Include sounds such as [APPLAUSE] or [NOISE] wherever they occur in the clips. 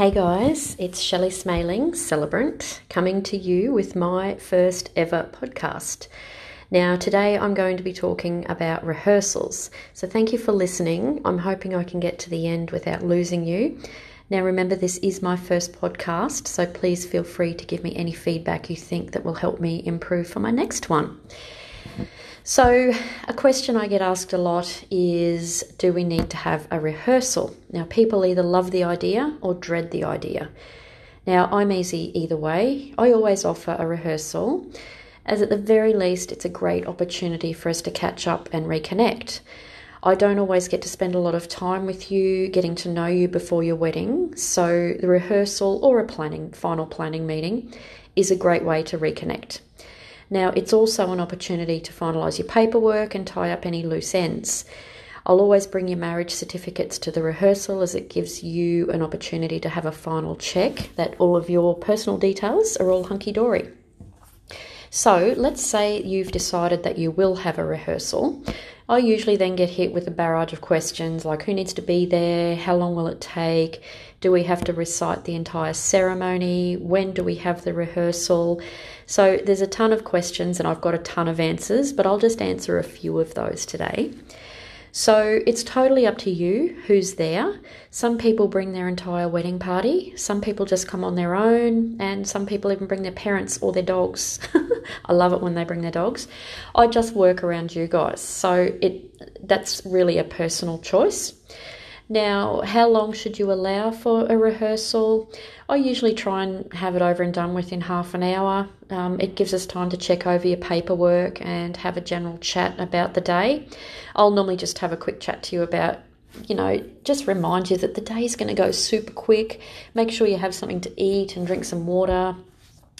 Hey guys, it's Shelley Smaling, celebrant, coming to you with my first ever podcast. Now, today I'm going to be talking about rehearsals. So, thank you for listening. I'm hoping I can get to the end without losing you. Now, remember, this is my first podcast, so please feel free to give me any feedback you think that will help me improve for my next one. So, a question I get asked a lot is Do we need to have a rehearsal? Now, people either love the idea or dread the idea. Now, I'm easy either way. I always offer a rehearsal, as at the very least, it's a great opportunity for us to catch up and reconnect. I don't always get to spend a lot of time with you, getting to know you before your wedding, so the rehearsal or a planning, final planning meeting is a great way to reconnect. Now, it's also an opportunity to finalise your paperwork and tie up any loose ends. I'll always bring your marriage certificates to the rehearsal as it gives you an opportunity to have a final check that all of your personal details are all hunky dory. So, let's say you've decided that you will have a rehearsal. I usually then get hit with a barrage of questions like who needs to be there, how long will it take, do we have to recite the entire ceremony, when do we have the rehearsal. So there's a ton of questions and I've got a ton of answers, but I'll just answer a few of those today. So it's totally up to you who's there. Some people bring their entire wedding party, some people just come on their own, and some people even bring their parents or their dogs. [LAUGHS] I love it when they bring their dogs. I just work around you guys. So it that's really a personal choice. Now, how long should you allow for a rehearsal? I usually try and have it over and done within half an hour. Um, it gives us time to check over your paperwork and have a general chat about the day. I'll normally just have a quick chat to you about you know, just remind you that the day is going to go super quick. Make sure you have something to eat and drink some water.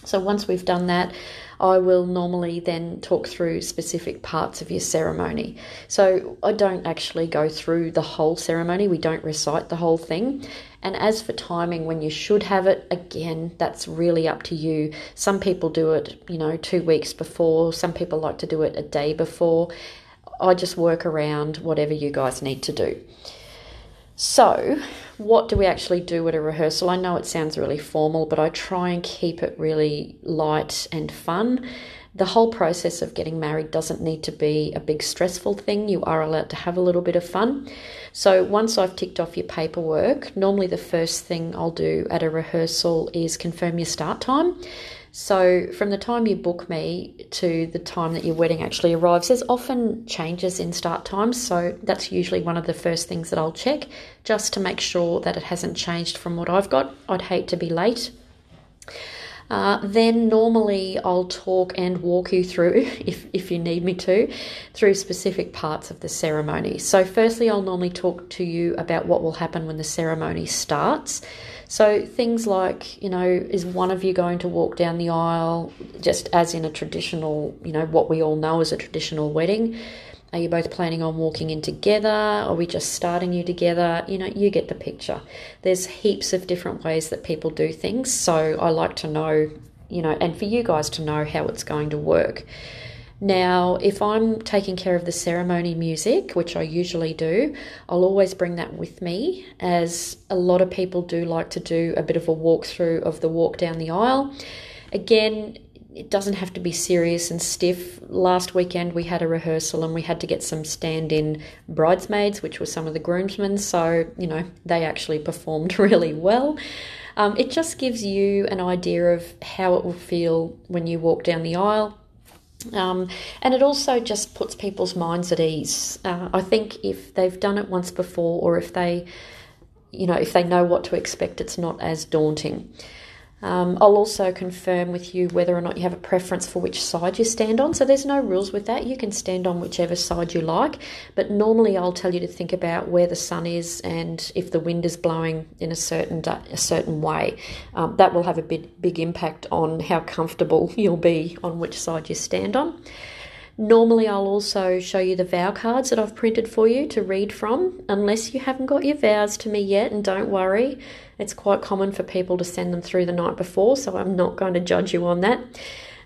So once we've done that, I will normally then talk through specific parts of your ceremony. So I don't actually go through the whole ceremony, we don't recite the whole thing. And as for timing, when you should have it, again, that's really up to you. Some people do it, you know, two weeks before, some people like to do it a day before. I just work around whatever you guys need to do. So, what do we actually do at a rehearsal? I know it sounds really formal, but I try and keep it really light and fun. The whole process of getting married doesn't need to be a big stressful thing. You are allowed to have a little bit of fun. So, once I've ticked off your paperwork, normally the first thing I'll do at a rehearsal is confirm your start time. So, from the time you book me to the time that your wedding actually arrives, there's often changes in start times. So, that's usually one of the first things that I'll check just to make sure that it hasn't changed from what I've got. I'd hate to be late. Uh, then normally I'll talk and walk you through, [LAUGHS] if, if you need me to, through specific parts of the ceremony. So, firstly, I'll normally talk to you about what will happen when the ceremony starts. So things like, you know, is one of you going to walk down the aisle just as in a traditional, you know, what we all know as a traditional wedding? Are you both planning on walking in together? Are we just starting you together? You know, you get the picture. There's heaps of different ways that people do things. So I like to know, you know, and for you guys to know how it's going to work. Now, if I'm taking care of the ceremony music, which I usually do, I'll always bring that with me, as a lot of people do like to do a bit of a walkthrough of the walk down the aisle. Again, it doesn't have to be serious and stiff. Last weekend we had a rehearsal and we had to get some stand in bridesmaids, which were some of the groomsmen, so you know, they actually performed [LAUGHS] really well. Um, it just gives you an idea of how it will feel when you walk down the aisle. Um, and it also just puts people's minds at ease. Uh, I think if they've done it once before, or if they, you know, if they know what to expect, it's not as daunting. Um, I'll also confirm with you whether or not you have a preference for which side you stand on. So there's no rules with that. You can stand on whichever side you like, but normally I'll tell you to think about where the sun is and if the wind is blowing in a certain a certain way. Um, that will have a big big impact on how comfortable [LAUGHS] you'll be on which side you stand on. Normally, I'll also show you the vow cards that I've printed for you to read from, unless you haven't got your vows to me yet, and don't worry, it's quite common for people to send them through the night before, so I'm not going to judge you on that.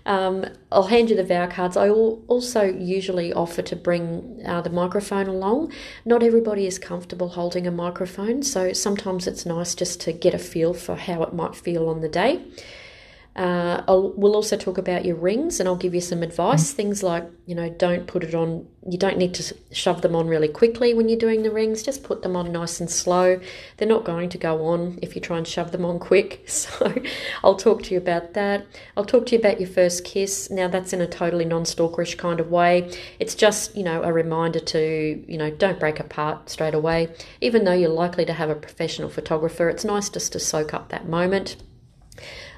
Um, I'll hand you the vow cards. I will also usually offer to bring uh, the microphone along. Not everybody is comfortable holding a microphone, so sometimes it's nice just to get a feel for how it might feel on the day. Uh, we'll also talk about your rings and I'll give you some advice. Mm-hmm. Things like, you know, don't put it on, you don't need to shove them on really quickly when you're doing the rings. Just put them on nice and slow. They're not going to go on if you try and shove them on quick. [LAUGHS] So I'll talk to you about that. I'll talk to you about your first kiss. Now, that's in a totally non stalkerish kind of way. It's just, you know, a reminder to, you know, don't break apart straight away. Even though you're likely to have a professional photographer, it's nice just to soak up that moment.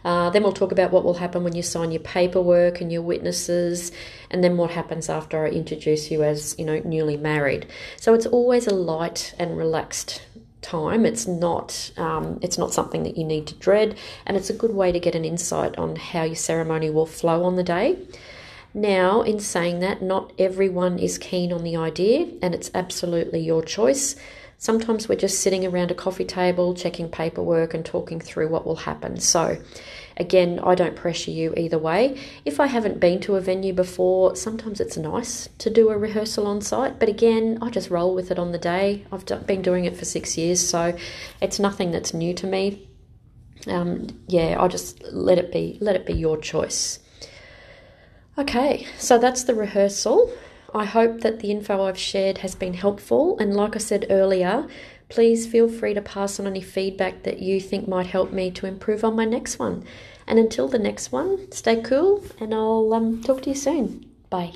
Uh, then we'll talk about what will happen when you sign your paperwork and your witnesses, and then what happens after I introduce you as you know newly married. So it's always a light and relaxed time. It's not um, it's not something that you need to dread, and it's a good way to get an insight on how your ceremony will flow on the day. Now, in saying that, not everyone is keen on the idea, and it's absolutely your choice. Sometimes we're just sitting around a coffee table, checking paperwork, and talking through what will happen. So, again, I don't pressure you either way. If I haven't been to a venue before, sometimes it's nice to do a rehearsal on site, but again, I just roll with it on the day. I've been doing it for six years, so it's nothing that's new to me. Um, yeah, I just let it be. Let it be your choice. Okay, so that's the rehearsal. I hope that the info I've shared has been helpful. And like I said earlier, please feel free to pass on any feedback that you think might help me to improve on my next one. And until the next one, stay cool and I'll um, talk to you soon. Bye.